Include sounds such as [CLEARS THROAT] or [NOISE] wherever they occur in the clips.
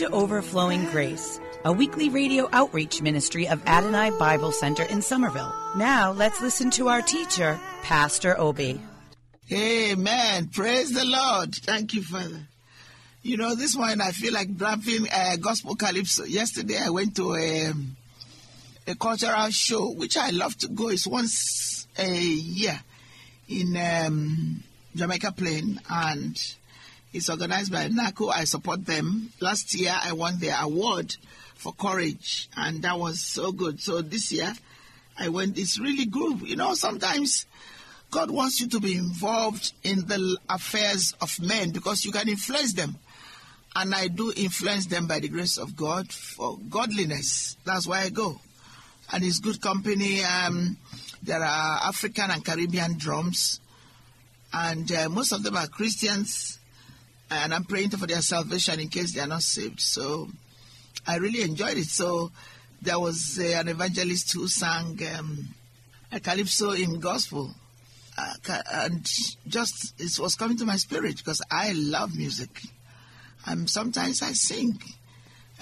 to Overflowing Grace, a weekly radio outreach ministry of Adonai Bible Center in Somerville. Now let's listen to our teacher, Pastor Obi. Amen. Praise the Lord. Thank you, Father. You know, this morning I feel like rapping uh, gospel calypso. Yesterday I went to a, a cultural show, which I love to go. It's once a year in um, Jamaica Plain, and it's organized by NACO. I support them. Last year I won their award for courage, and that was so good. So this year I went. It's really good. You know, sometimes God wants you to be involved in the affairs of men because you can influence them. And I do influence them by the grace of God for godliness. That's why I go. And it's good company. Um, there are African and Caribbean drums. And uh, most of them are Christians. And I'm praying for their salvation in case they are not saved. So I really enjoyed it. So there was uh, an evangelist who sang um, a calypso in gospel uh, and just it was coming to my spirit because I love music. And sometimes I sing.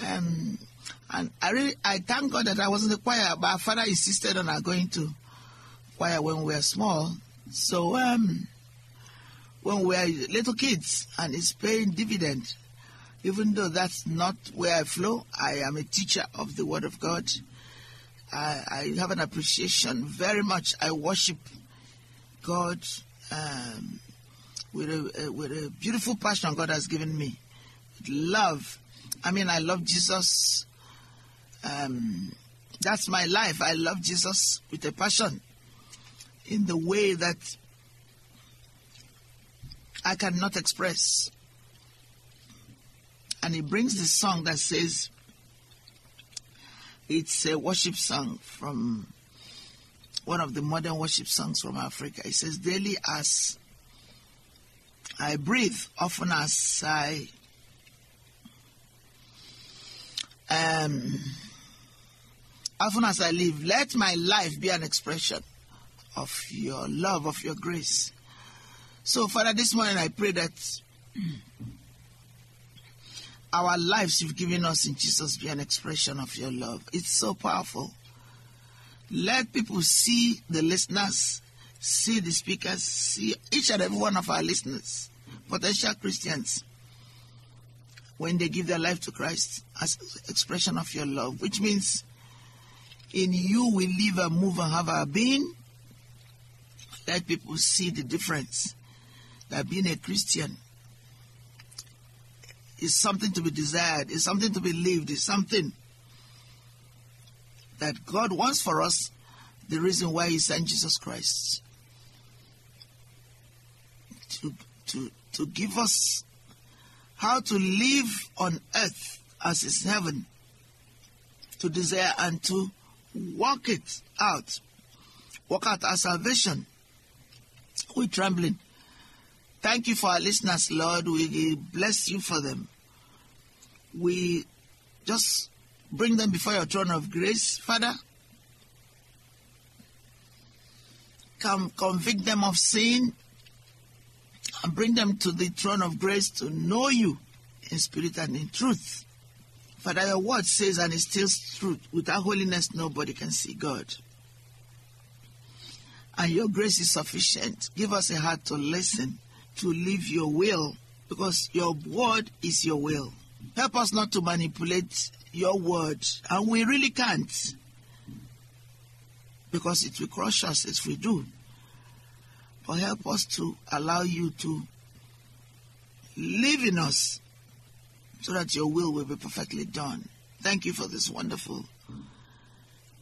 Um, and I really I thank God that I was in the choir, but our father insisted on our going to choir when we were small. So um, when we were little kids, and it's paying dividend. Even though that's not where I flow, I am a teacher of the Word of God. I, I have an appreciation very much. I worship God um, with a, a with a beautiful passion God has given me. With love. I mean, I love Jesus. Um, that's my life. I love Jesus with a passion in the way that I cannot express. And he brings this song that says, it's a worship song from one of the modern worship songs from Africa. It says, Daily as I breathe, often as I um, often as I live, let my life be an expression of your love, of your grace. So, Father, this morning I pray that [CLEARS THROAT] our lives you've given us in Jesus be an expression of your love. It's so powerful. Let people see the listeners, see the speakers, see each and every one of our listeners, potential Christians, when they give their life to Christ as expression of your love, which means in you we live and move and have our being. Let people see the difference that being a Christian is something to be desired, is something to be lived, is something that God wants for us, the reason why He sent Jesus Christ to, to, to give us how to live on earth as is heaven, to desire and to work it out, work out our salvation with trembling. Thank you for our listeners, Lord. We bless you for them. We just bring them before your throne of grace, Father. Come convict them of sin and bring them to the throne of grace to know you in spirit and in truth. Father, your word says, and it still truth, without holiness nobody can see God. And your grace is sufficient. Give us a heart to listen, to live your will, because your word is your will. Help us not to manipulate your word, and we really can't, because it will crush us if we do. But help us to allow you to live in us so that your will will be perfectly done. Thank you for this wonderful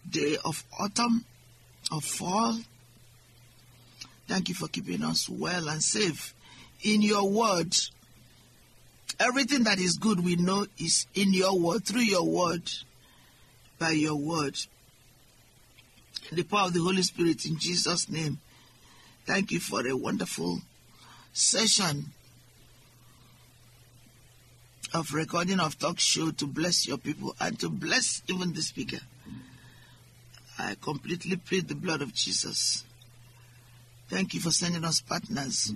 day of autumn, of fall. Thank you for keeping us well and safe in your word. Everything that is good we know is in your word, through your word, by your word. In the power of the Holy Spirit, in Jesus' name. Thank you for a wonderful session of recording of talk show to bless your people and to bless even the speaker. I completely plead the blood of Jesus. Thank you for sending us partners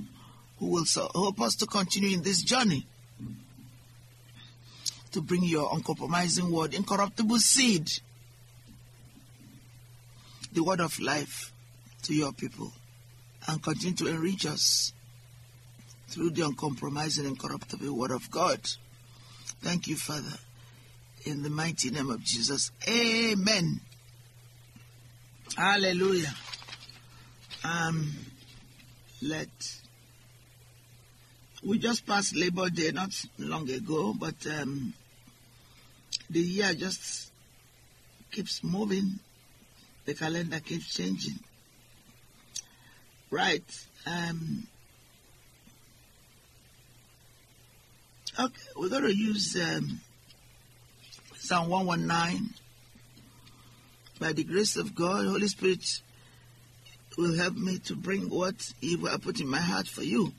who will help us to continue in this journey to bring your uncompromising word, incorruptible seed, the word of life to your people and continue to enrich us through the uncompromising, incorruptible word of God. Thank you, Father. In the mighty name of Jesus. Amen. Hallelujah. Um, let we just passed Labor Day not long ago, but um, the year just keeps moving. The calendar keeps changing. Right. Um, okay, we're going to use um, Psalm 119. By the grace of God, Holy Spirit will help me to bring what He will put in my heart for you.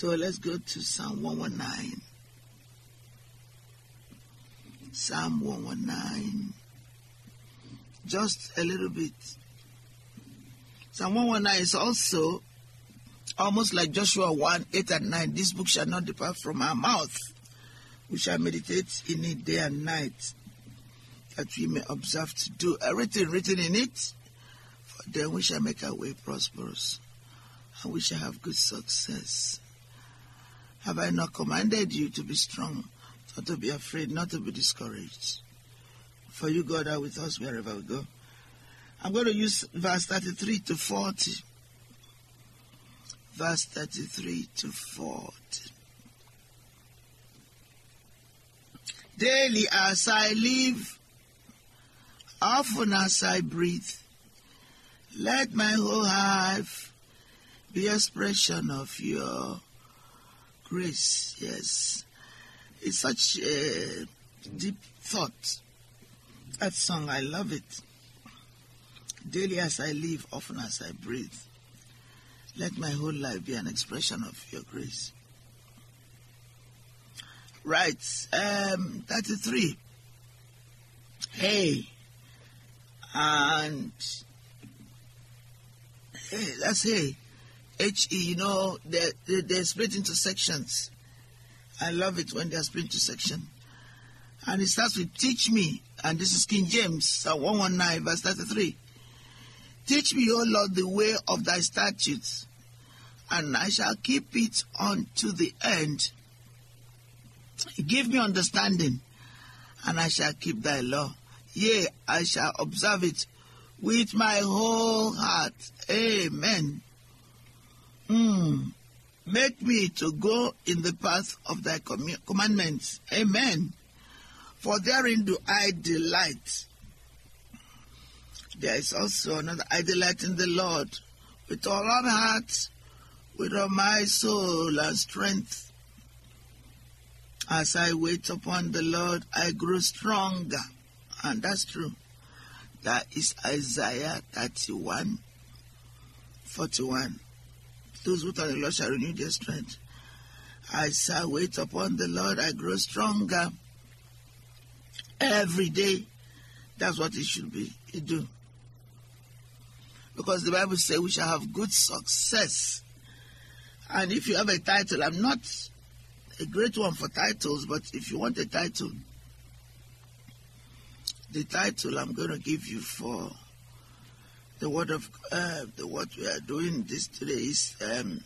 So let's go to Psalm 119. Psalm 119. Just a little bit. Psalm 119 is also almost like Joshua 1 8 and 9. This book shall not depart from our mouth. We shall meditate in it day and night, that we may observe to do everything written in it. For then we shall make our way prosperous, and we shall have good success. Have I not commanded you to be strong, not to be afraid, not to be discouraged? For you, God, are with us wherever we go. I'm going to use verse 33 to 40. Verse 33 to 40. Daily as I live, often as I breathe, let my whole life be expression of your grace. Yes. It's such a deep thought. That song, I love it. Daily as I live, often as I breathe, let my whole life be an expression of your grace. Right, um, 33. Hey, and hey, that's hey. H-E, you know, they're, they're, split into sections. I love it when they're split into section. And it starts with teach me, and this is King James, Psalm 119, verse 33. Teach me, O Lord, the way of thy statutes, and I shall keep it unto the end. Give me understanding, and I shall keep thy law. Yea, I shall observe it with my whole heart. Amen. Mm. Make me to go in the path of thy commandments. Amen. For therein do I delight. There is also another, I delight in the Lord with all our heart, with all my soul and strength. As I wait upon the Lord, I grow stronger. And that's true. That is Isaiah 31, 41. Those who the Lord shall renew their strength. I I wait upon the Lord, I grow stronger. Every day, that's what it should be. You do. Because the Bible says we shall have good success. And if you have a title, I'm not a great one for titles, but if you want a title, the title I'm going to give you for the word of uh, the what we are doing this today is um,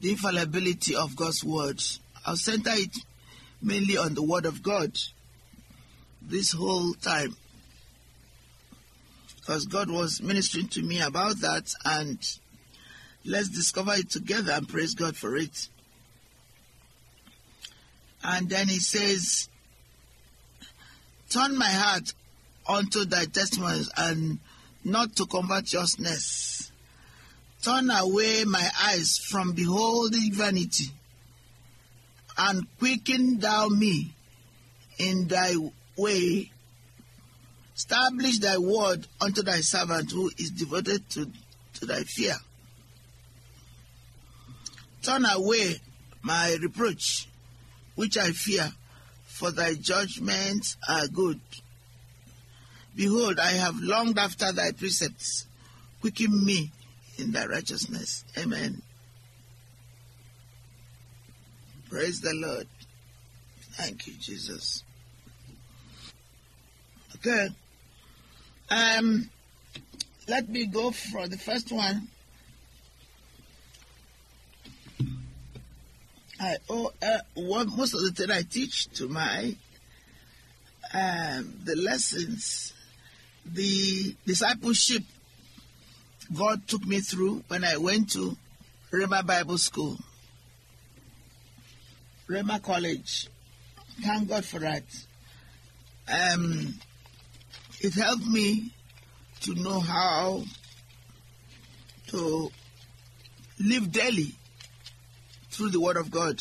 the infallibility of God's word. I'll center it mainly on the word of God this whole time because God was ministering to me about that and let's discover it together and praise God for it. And then he says, Turn my heart unto thy testimonies and not to covetousness. Turn away my eyes from beholding vanity, and quicken thou me in thy way. Establish thy word unto thy servant who is devoted to, to thy fear. Turn away my reproach, which I fear, for thy judgments are good. Behold, I have longed after thy precepts. Quicken me in thy righteousness. Amen. Praise the Lord. Thank you, Jesus. Okay. Um, let me go for the first one. I owe uh, most of the thing I teach to my um, the lessons, the discipleship God took me through when I went to Rhema Bible School, Rhema College. Thank God for that. Um, it helped me to know how to live daily through the Word of God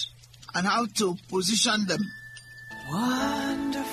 and how to position them. Wonderful,